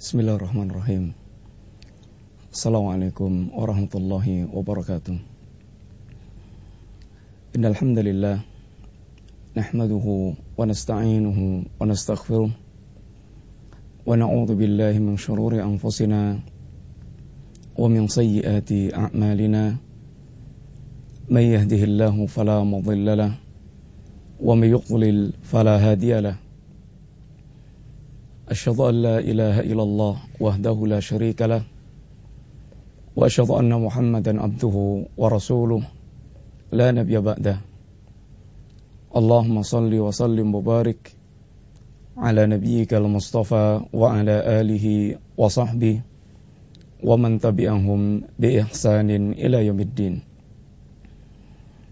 Bismillahirrahmanirrahim. Assalamualaikum warahmatullahi wabarakatuh. Innal hamdalillah nahmaduhu wa nasta'inuhu wa nastaghfiruh wa na'udzu billahi min shururi anfusina wa min sayyiati a'malina may yahdihillahu fala mudilla lahu wa may yudlil fala hadiya lahu أشهد أن لا إله إلا الله وحده لا شريك له وأشهد أن محمدا عبده ورسوله لا نبي بعده. اللهم صل وسلم وبارك على نبيك المصطفى وعلى آله وصحبه ومن تبعهم بإحسان إلى يوم الدين.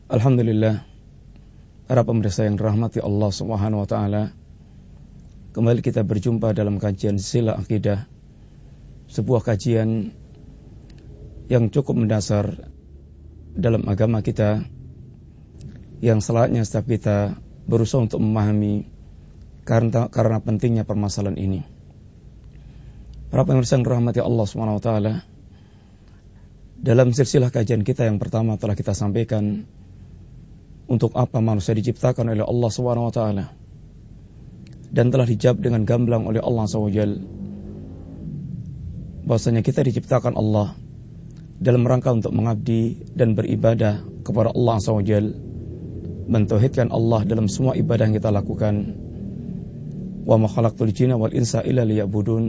Alhamdulillah para pemirsa yang dirahmati Allah Subhanahu wa taala Kembali kita berjumpa dalam kajian sila akidah Sebuah kajian yang cukup mendasar dalam agama kita Yang selayaknya setiap kita berusaha untuk memahami karena, karena pentingnya permasalahan ini. Para pemirsa yang rahmati Allah SWT Dalam silsilah kajian kita yang pertama telah kita sampaikan Untuk apa manusia diciptakan oleh Allah SWT dan telah dijawab dengan gamblang oleh Allah SWT bahwasanya kita diciptakan Allah dalam rangka untuk mengabdi dan beribadah kepada Allah SWT mentauhidkan Allah dalam semua ibadah yang kita lakukan. Wa ma khalaqtul jinna wal insa illa liya'budun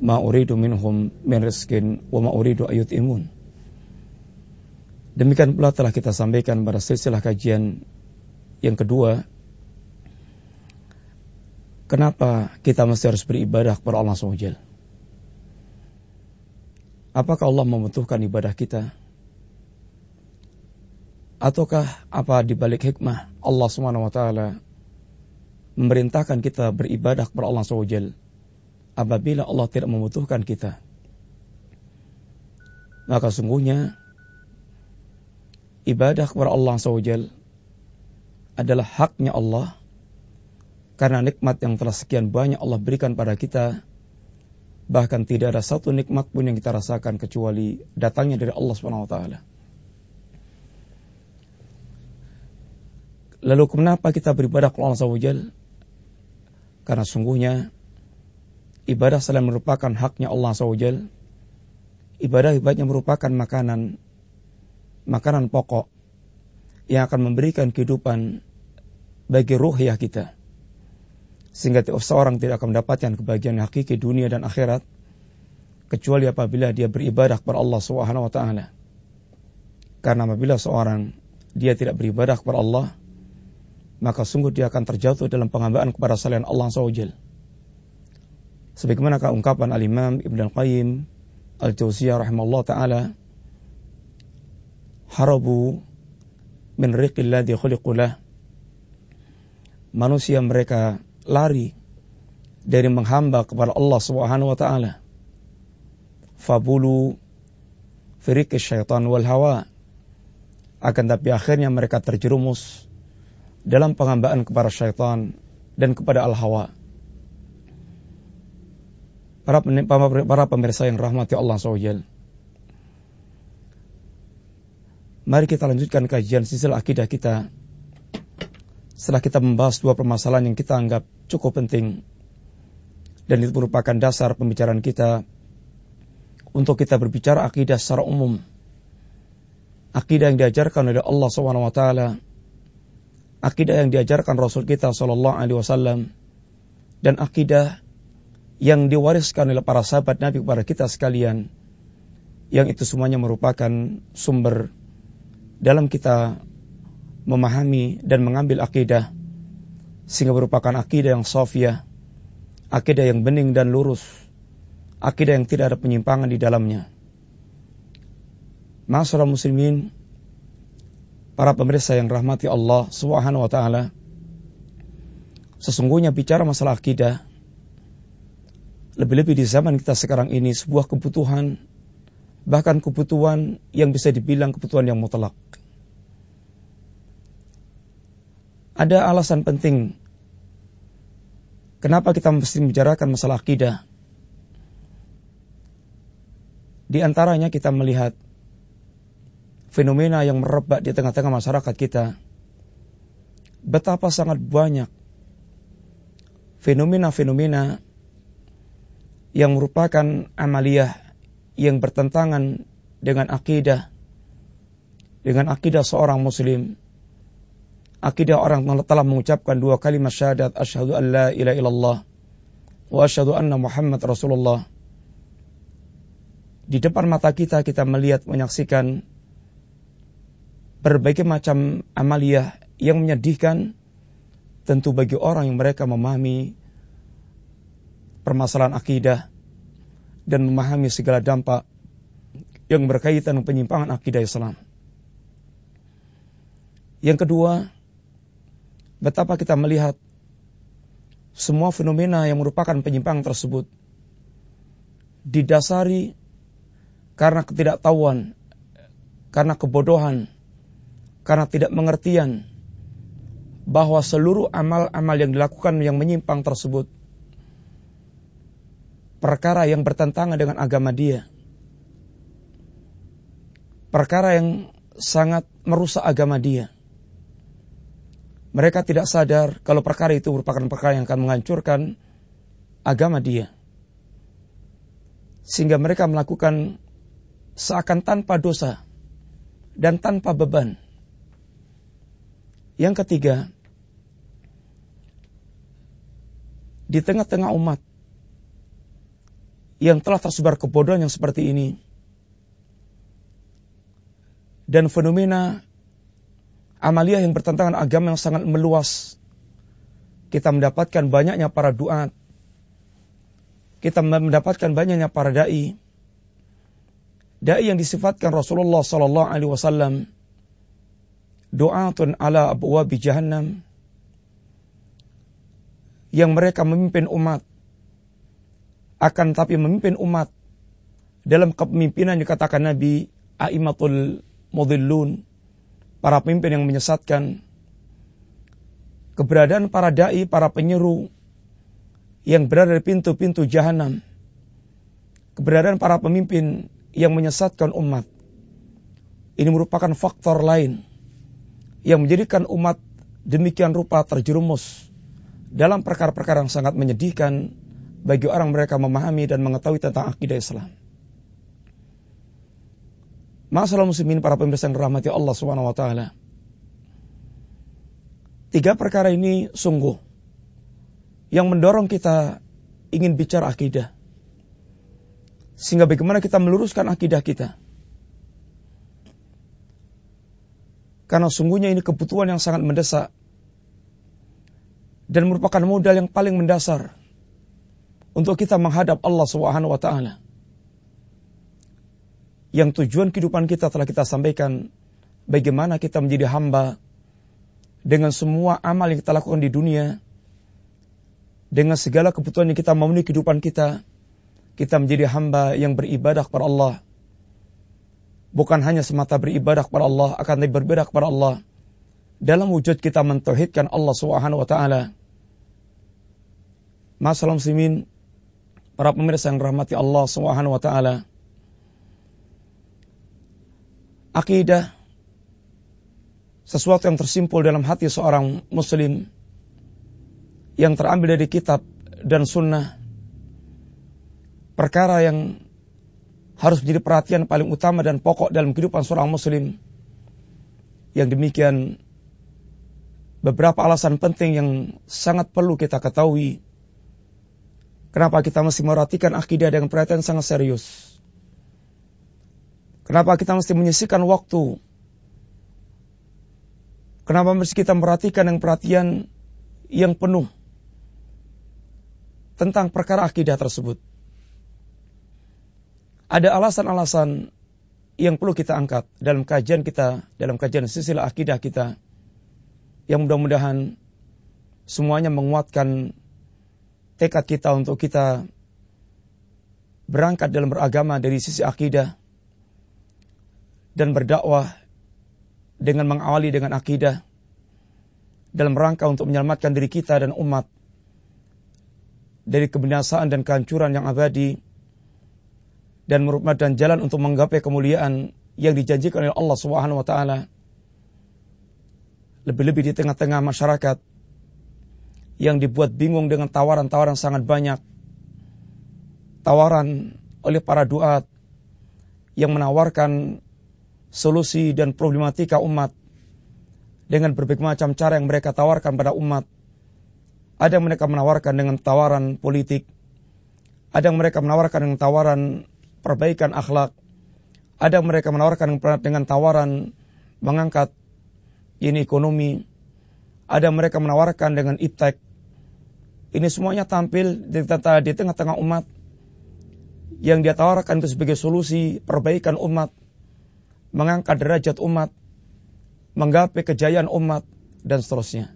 ma uridu minhum min rizkin wa ma uridu imun demikian pula telah kita sampaikan pada silsilah kajian yang kedua Kenapa kita mesti harus beribadah kepada Allah SWT? Apakah Allah membutuhkan ibadah kita? Ataukah apa di balik hikmah Allah SWT memerintahkan kita beribadah kepada Allah SWT apabila Allah tidak membutuhkan kita? Maka sungguhnya ibadah kepada Allah SWT adalah haknya Allah karena nikmat yang telah sekian banyak Allah berikan pada kita, bahkan tidak ada satu nikmat pun yang kita rasakan kecuali datangnya dari Allah Subhanahu wa taala. Lalu kenapa kita beribadah kepada Allah SWT? Karena sungguhnya ibadah selain merupakan haknya Allah SWT, ibadah ibadahnya merupakan makanan, makanan pokok yang akan memberikan kehidupan bagi ruh ya kita sehingga seorang tidak akan mendapatkan kebahagiaan hakiki dunia dan akhirat kecuali apabila dia beribadah kepada Allah Subhanahu wa taala. Karena apabila seorang dia tidak beribadah kepada Allah, maka sungguh dia akan terjatuh dalam penghambaan kepada selain Allah SWT. Sebagaimana ungkapan Al-Imam Ibn Al-Qayyim Al-Jauziyah rahimahullah ta'ala, harabu min riqil ladhi khuliqulah. Manusia mereka lari dari menghamba kepada Allah Subhanahu wa taala. Fabulu firik syaitan wal hawa. Akan tapi akhirnya mereka terjerumus dalam penghambaan kepada syaitan dan kepada al-hawa. Para, para pemirsa yang rahmati Allah SWT. Mari kita lanjutkan kajian sisil akidah kita setelah kita membahas dua permasalahan yang kita anggap cukup penting dan itu merupakan dasar pembicaraan kita untuk kita berbicara akidah secara umum. Akidah yang diajarkan oleh Allah SWT, akidah yang diajarkan Rasul kita Sallallahu Alaihi Wasallam, dan akidah yang diwariskan oleh para sahabat Nabi kepada kita sekalian, yang itu semuanya merupakan sumber dalam kita memahami dan mengambil akidah sehingga merupakan akidah yang sofia, akidah yang bening dan lurus, akidah yang tidak ada penyimpangan di dalamnya. Masalah muslimin, para pemirsa yang rahmati Allah Subhanahu wa taala, sesungguhnya bicara masalah akidah lebih-lebih di zaman kita sekarang ini sebuah kebutuhan bahkan kebutuhan yang bisa dibilang kebutuhan yang mutlak. Ada alasan penting kenapa kita mesti membicarakan masalah akidah. Di antaranya kita melihat fenomena yang merebak di tengah-tengah masyarakat kita. Betapa sangat banyak fenomena-fenomena yang merupakan amaliyah yang bertentangan dengan akidah dengan akidah seorang muslim akidah orang telah mengucapkan dua kalimat syahadat asyhadu an la ilaha illallah wa asyhadu anna muhammad rasulullah di depan mata kita kita melihat menyaksikan berbagai macam amaliyah yang menyedihkan tentu bagi orang yang mereka memahami permasalahan akidah dan memahami segala dampak yang berkaitan dengan penyimpangan akidah Islam. Yang kedua, betapa kita melihat semua fenomena yang merupakan penyimpangan tersebut didasari karena ketidaktahuan, karena kebodohan, karena tidak mengertian bahwa seluruh amal-amal yang dilakukan yang menyimpang tersebut perkara yang bertentangan dengan agama dia. Perkara yang sangat merusak agama dia. Mereka tidak sadar kalau perkara itu merupakan perkara yang akan menghancurkan agama dia. Sehingga mereka melakukan seakan tanpa dosa dan tanpa beban. Yang ketiga, di tengah-tengah umat yang telah tersebar kebodohan yang seperti ini dan fenomena amalia yang bertentangan agama yang sangat meluas. Kita mendapatkan banyaknya para duat. Kita mendapatkan banyaknya para dai. Dai yang disifatkan Rasulullah sallallahu alaihi wasallam doatun ala abwabi jahannam yang mereka memimpin umat akan tapi memimpin umat dalam kepemimpinan dikatakan Nabi aimatul mudhillun para pemimpin yang menyesatkan. Keberadaan para dai para penyeru yang berada di pintu-pintu jahanam. Keberadaan para pemimpin yang menyesatkan umat. Ini merupakan faktor lain yang menjadikan umat demikian rupa terjerumus dalam perkara-perkara yang sangat menyedihkan bagi orang mereka memahami dan mengetahui tentang akidah Islam. Masalah muslimin para pemirsa yang rahmati Allah Subhanahu wa taala. Tiga perkara ini sungguh yang mendorong kita ingin bicara akidah. Sehingga bagaimana kita meluruskan akidah kita. Karena sungguhnya ini kebutuhan yang sangat mendesak dan merupakan modal yang paling mendasar untuk kita menghadap Allah Subhanahu wa taala. Yang tujuan kehidupan kita telah kita sampaikan bagaimana kita menjadi hamba dengan semua amal yang kita lakukan di dunia dengan segala kebutuhan yang kita memenuhi kehidupan kita kita menjadi hamba yang beribadah kepada Allah bukan hanya semata beribadah kepada Allah, akan lebih berbeda kepada Allah dalam wujud kita mentauhidkan Allah Subhanahu wa taala. Masalah muslimin, para pemirsa yang rahmati Allah Subhanahu wa taala. Akidah sesuatu yang tersimpul dalam hati seorang muslim yang terambil dari kitab dan sunnah perkara yang harus menjadi perhatian paling utama dan pokok dalam kehidupan seorang muslim. Yang demikian beberapa alasan penting yang sangat perlu kita ketahui. Kenapa kita mesti merhatikan akidah dengan perhatian sangat serius. Kenapa kita mesti menyisikan waktu. Kenapa mesti kita merhatikan dengan perhatian yang penuh tentang perkara akidah tersebut ada alasan-alasan yang perlu kita angkat dalam kajian kita, dalam kajian silsilah akidah kita, yang mudah-mudahan semuanya menguatkan tekad kita untuk kita berangkat dalam beragama dari sisi akidah dan berdakwah dengan mengawali dengan akidah dalam rangka untuk menyelamatkan diri kita dan umat dari kebinasaan dan kehancuran yang abadi dan merupakan jalan untuk menggapai kemuliaan yang dijanjikan oleh Allah Subhanahu wa taala. Lebih-lebih di tengah-tengah masyarakat yang dibuat bingung dengan tawaran-tawaran sangat banyak. Tawaran oleh para duat yang menawarkan solusi dan problematika umat. Dengan berbagai macam cara yang mereka tawarkan pada umat. Ada yang mereka menawarkan dengan tawaran politik, ada yang mereka menawarkan dengan tawaran perbaikan akhlak, ada yang mereka menawarkan dengan tawaran mengangkat ini ekonomi, ada yang mereka menawarkan dengan iptek. Ini semuanya tampil di, tengah-tengah umat. Yang dia tawarkan itu sebagai solusi perbaikan umat, mengangkat derajat umat, menggapai kejayaan umat, dan seterusnya.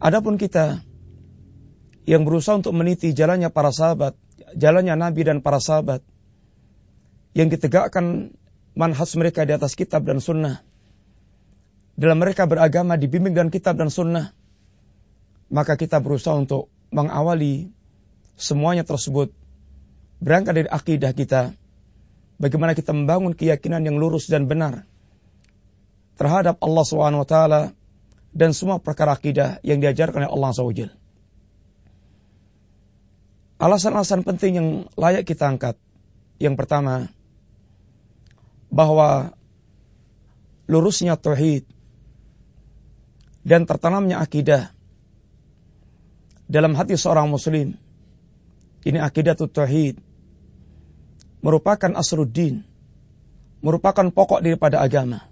Adapun kita yang berusaha untuk meniti jalannya para sahabat, jalannya Nabi dan para sahabat, yang ditegakkan manhas mereka di atas kitab dan sunnah, dalam mereka beragama dibimbing dan kitab dan sunnah, maka kita berusaha untuk mengawali semuanya tersebut berangkat dari akidah kita, bagaimana kita membangun keyakinan yang lurus dan benar terhadap Allah SWT dan semua perkara akidah yang diajarkan oleh Allah SWT. Alasan-alasan penting yang layak kita angkat. Yang pertama, bahwa lurusnya tauhid dan tertanamnya akidah dalam hati seorang muslim. Ini akidah tauhid merupakan asruddin, merupakan pokok daripada agama.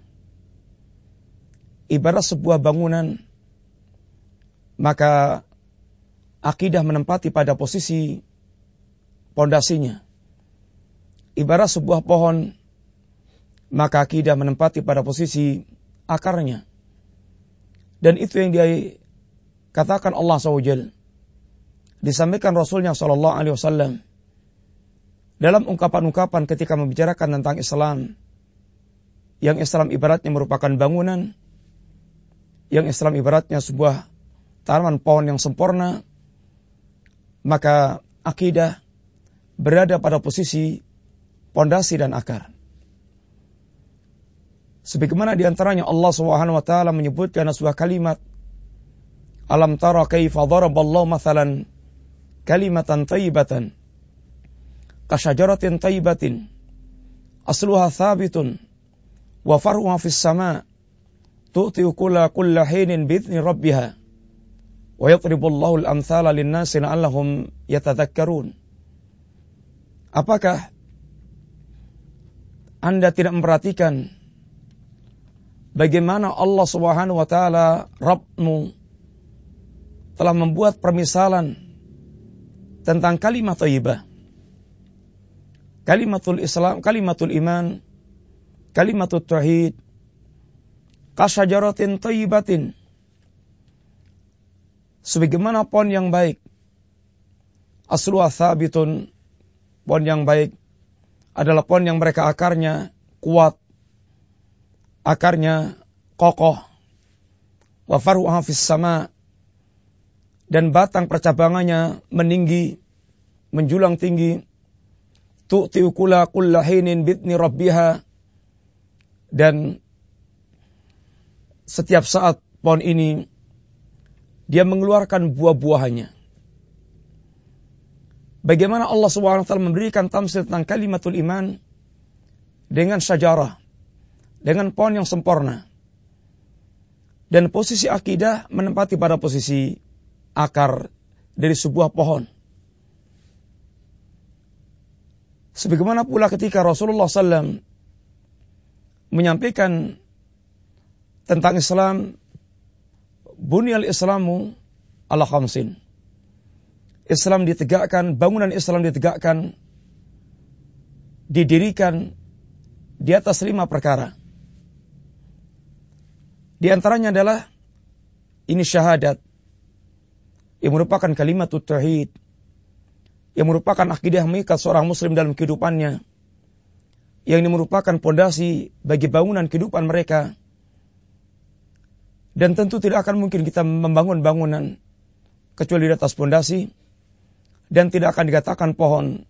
Ibarat sebuah bangunan, maka akidah menempati pada posisi pondasinya. Ibarat sebuah pohon, maka akidah menempati pada posisi akarnya. Dan itu yang dia katakan Allah SWT. Disampaikan Rasulnya Sallallahu Alaihi Wasallam dalam ungkapan-ungkapan ketika membicarakan tentang Islam, yang Islam ibaratnya merupakan bangunan, yang Islam ibaratnya sebuah tanaman pohon yang sempurna, maka akidah berada pada posisi pondasi dan akar. Sebagaimana di antaranya Allah Subhanahu wa taala menyebutkan sebuah kalimat Alam tara kaifa daraballahu mathalan kalimatan thayyibatan kasyajaratin tayyibatin asluha thabitun wa faruha fis sama tu'ti kulla kulla hinin bi'idni rabbiha wa yadribullahu al-amthala lin-nasi la'allahum yatadhakkarun Apakah Anda tidak memperhatikan bagaimana Allah Subhanahu wa taala Rabbmu telah membuat permisalan tentang kalimat thayyibah kalimatul Islam, kalimatul iman, kalimatul tauhid, kasyajaratin tayyibatin. Sebagaimana pohon yang baik, aslu thabitun, pohon yang baik adalah pohon yang mereka akarnya kuat, akarnya kokoh, wa faruha fis sama, dan batang percabangannya meninggi, menjulang tinggi, tu'ti ukula kulla hinin bitni rabbiha dan setiap saat pohon ini dia mengeluarkan buah-buahannya. Bagaimana Allah SWT memberikan tamsil tentang kalimatul iman dengan syajarah, dengan pohon yang sempurna. Dan posisi akidah menempati pada posisi akar dari sebuah pohon. Sebagaimana pula ketika Rasulullah SAW menyampaikan tentang Islam, bunyal Islamu ala khamsin. Islam ditegakkan, bangunan Islam ditegakkan, didirikan di atas lima perkara. Di antaranya adalah ini syahadat yang merupakan kalimat tauhid yang merupakan akidah mengikat seorang muslim dalam kehidupannya yang ini merupakan pondasi bagi bangunan kehidupan mereka dan tentu tidak akan mungkin kita membangun bangunan kecuali di atas pondasi dan tidak akan dikatakan pohon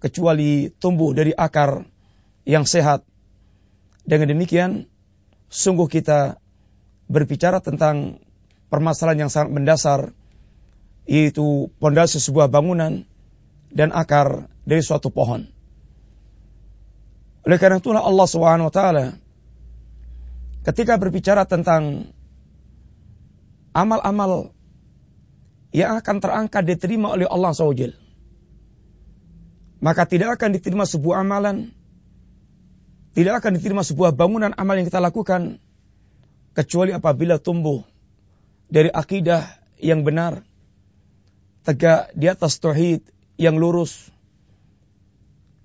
kecuali tumbuh dari akar yang sehat. Dengan demikian, sungguh kita berbicara tentang permasalahan yang sangat mendasar, yaitu pondasi sebuah bangunan dan akar dari suatu pohon. Oleh karena itulah Allah Subhanahu wa taala ketika berbicara tentang amal-amal yang akan terangkat diterima oleh Allah SWT. Maka tidak akan diterima sebuah amalan, tidak akan diterima sebuah bangunan amal yang kita lakukan, kecuali apabila tumbuh dari akidah yang benar, tegak di atas tauhid yang lurus.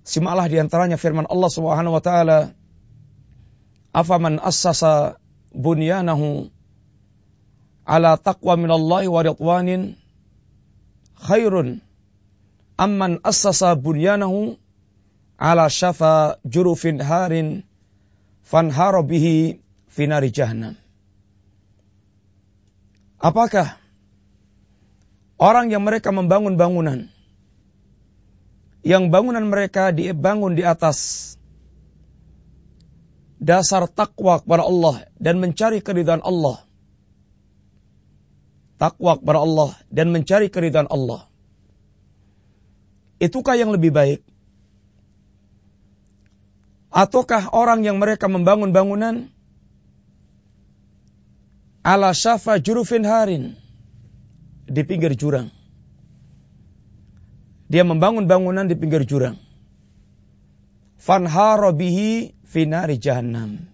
Simaklah di antaranya firman Allah Subhanahu wa taala, "Afaman assasa bunyanahu ala taqwa minallahi wa ridwanin khairun amman assasa bunyanahu ala syafa jurufin harin fanhara bihi finari jahannam. Apakah orang yang mereka membangun bangunan yang bangunan mereka dibangun di atas dasar takwa kepada Allah dan mencari keridhaan Allah takwa kepada Allah dan mencari keridhaan Allah. Itukah yang lebih baik? Ataukah orang yang mereka membangun bangunan ala syafa jurufin harin di pinggir jurang. Dia membangun bangunan di pinggir jurang. Fanharo bihi finari jahannam.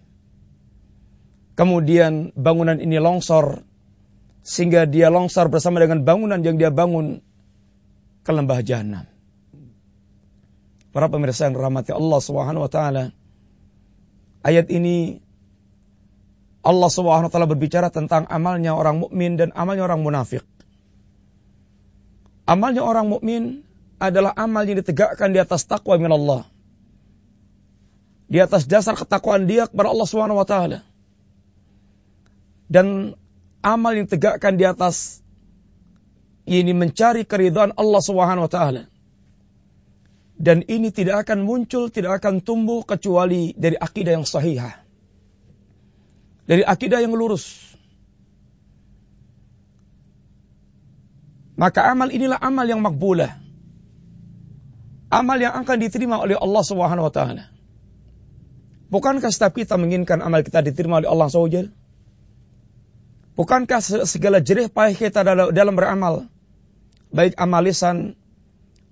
Kemudian bangunan ini longsor sehingga dia longsor bersama dengan bangunan yang dia bangun ke lembah jahanam. Para pemirsa yang rahmati Allah Subhanahu wa taala. Ayat ini Allah Subhanahu wa taala berbicara tentang amalnya orang mukmin dan amalnya orang munafik. Amalnya orang mukmin adalah amal yang ditegakkan di atas takwa min Allah. Di atas dasar ketakwaan dia kepada Allah Subhanahu wa taala. Dan amal yang tegakkan di atas ini mencari keridhaan Allah Subhanahu wa taala. Dan ini tidak akan muncul, tidak akan tumbuh kecuali dari akidah yang sahihah. Dari akidah yang lurus. Maka amal inilah amal yang makbulah. Amal yang akan diterima oleh Allah Subhanahu wa taala. Bukankah setiap kita menginginkan amal kita diterima oleh Allah SWT? Bukankah segala jerih payah kita dalam beramal, baik amal lisan,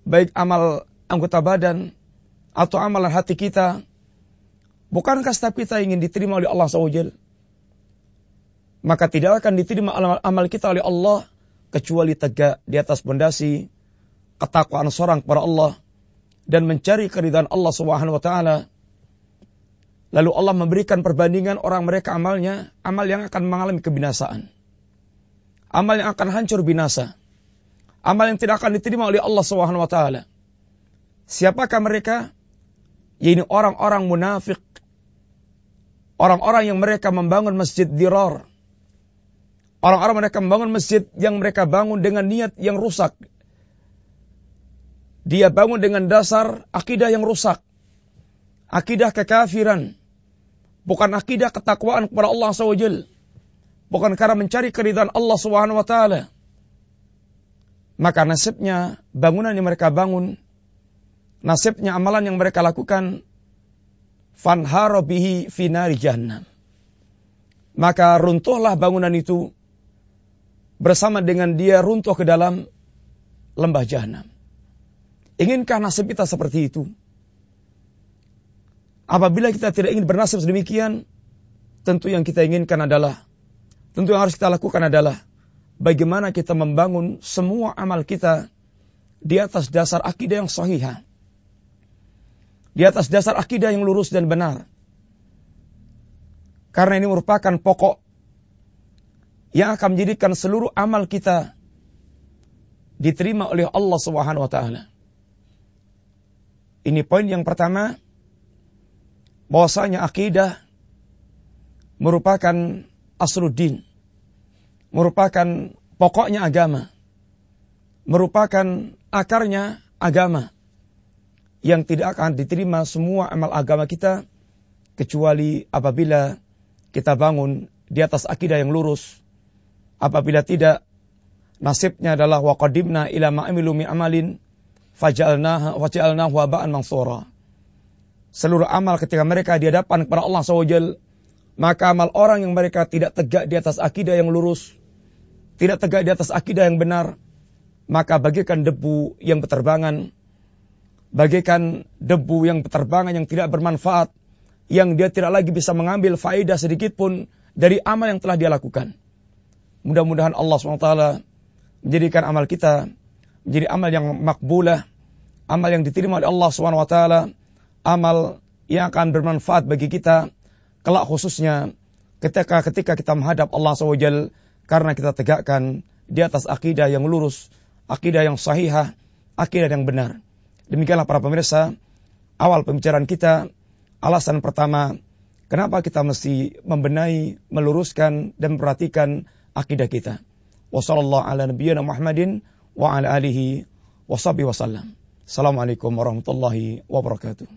baik amal anggota badan, atau amalan hati kita, bukankah setiap kita ingin diterima oleh Allah SWT? Maka tidak akan diterima amal, amal kita oleh Allah kecuali tegak di atas pondasi ketakwaan seorang kepada Allah dan mencari keridhaan Allah Subhanahu wa taala Lalu Allah memberikan perbandingan orang mereka amalnya, amal yang akan mengalami kebinasaan. Amal yang akan hancur binasa. Amal yang tidak akan diterima oleh Allah Subhanahu wa taala. Siapakah mereka? Yaitu orang-orang munafik. Orang-orang yang mereka membangun masjid dirar. Orang-orang mereka membangun masjid yang mereka bangun dengan niat yang rusak. Dia bangun dengan dasar akidah yang rusak. Akidah kekafiran bukan akidah ketakwaan kepada Allah SWT. Bukan karena mencari keridhaan Allah Subhanahu wa. Maka nasibnya bangunan yang mereka bangun, nasibnya amalan yang mereka lakukan fanharo bihi finari jahannam. Maka runtuhlah bangunan itu bersama dengan dia runtuh ke dalam lembah jahanam. Inginkah nasib kita seperti itu? Apabila kita tidak ingin bernasib sedemikian, tentu yang kita inginkan adalah, tentu yang harus kita lakukan adalah, bagaimana kita membangun semua amal kita di atas dasar akidah yang sahih. Di atas dasar akidah yang lurus dan benar. Karena ini merupakan pokok yang akan menjadikan seluruh amal kita diterima oleh Allah Subhanahu wa taala. Ini poin yang pertama bahwasanya akidah merupakan asruddin, merupakan pokoknya agama, merupakan akarnya agama. yang tidak akan diterima semua amal agama kita kecuali apabila kita bangun di atas akidah yang lurus. Apabila tidak, nasibnya adalah waqadimna ila ma'amilu mi amalin waba'an mansura. Seluruh amal ketika mereka di hadapan kepada Allah SWT, maka amal orang yang mereka tidak tegak di atas akidah yang lurus, tidak tegak di atas akidah yang benar, maka bagikan debu yang berterbangan, bagikan debu yang berterbangan yang tidak bermanfaat, yang dia tidak lagi bisa mengambil faedah sedikit pun dari amal yang telah dia lakukan. Mudah-mudahan Allah SWT menjadikan amal kita menjadi amal yang makbulah, amal yang diterima oleh Allah SWT, amal yang akan bermanfaat bagi kita, kelak khususnya ketika ketika kita menghadap Allah SWT karena kita tegakkan di atas akidah yang lurus, akidah yang sahihah, akidah yang benar. Demikianlah para pemirsa, awal pembicaraan kita, alasan pertama, kenapa kita mesti membenahi, meluruskan, dan memperhatikan akidah kita. Wassalamualaikum ala nabiyyina Muhammadin wa ala alihi wa Assalamualaikum warahmatullahi wabarakatuh.